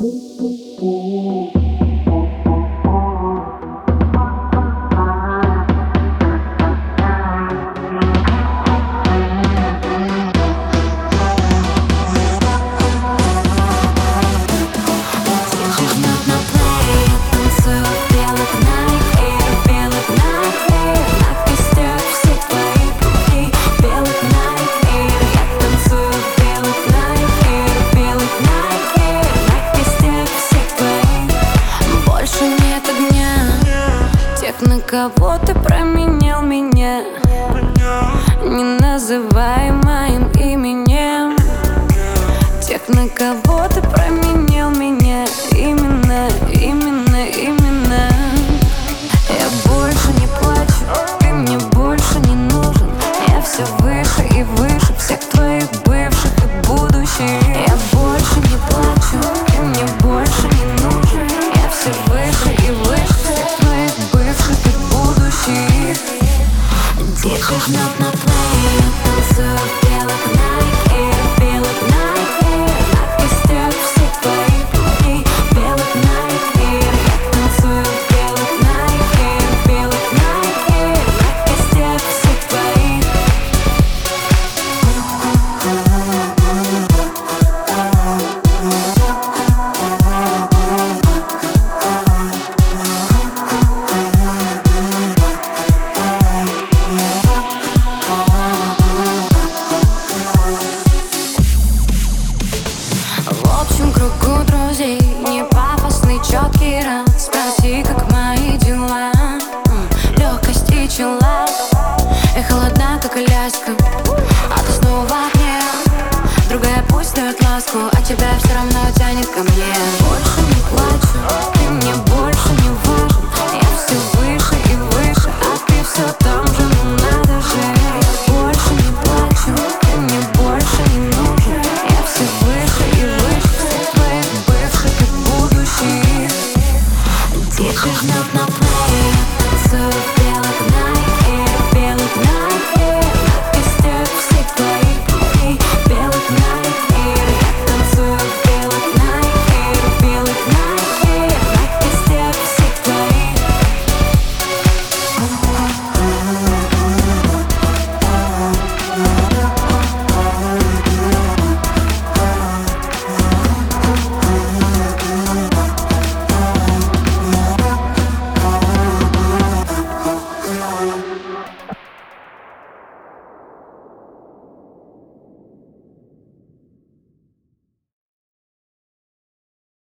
Ooh. кого ты променял меня? Не называй моим именем. Тех, на кого ты променял меня. Dit groeit not. Я холодна, как Аляска. А ты снова в огне Другая пусть дает ласку А тебя все равно тянет ко мне. Больше не плачу, ты мне больше не важен. Я все выше и выше, а ты все там же Ну надо же, больше не плачу Ты мне больше не нужен. Я все выше и выше Всех твоих бывших и будущих Тихо жмет на путь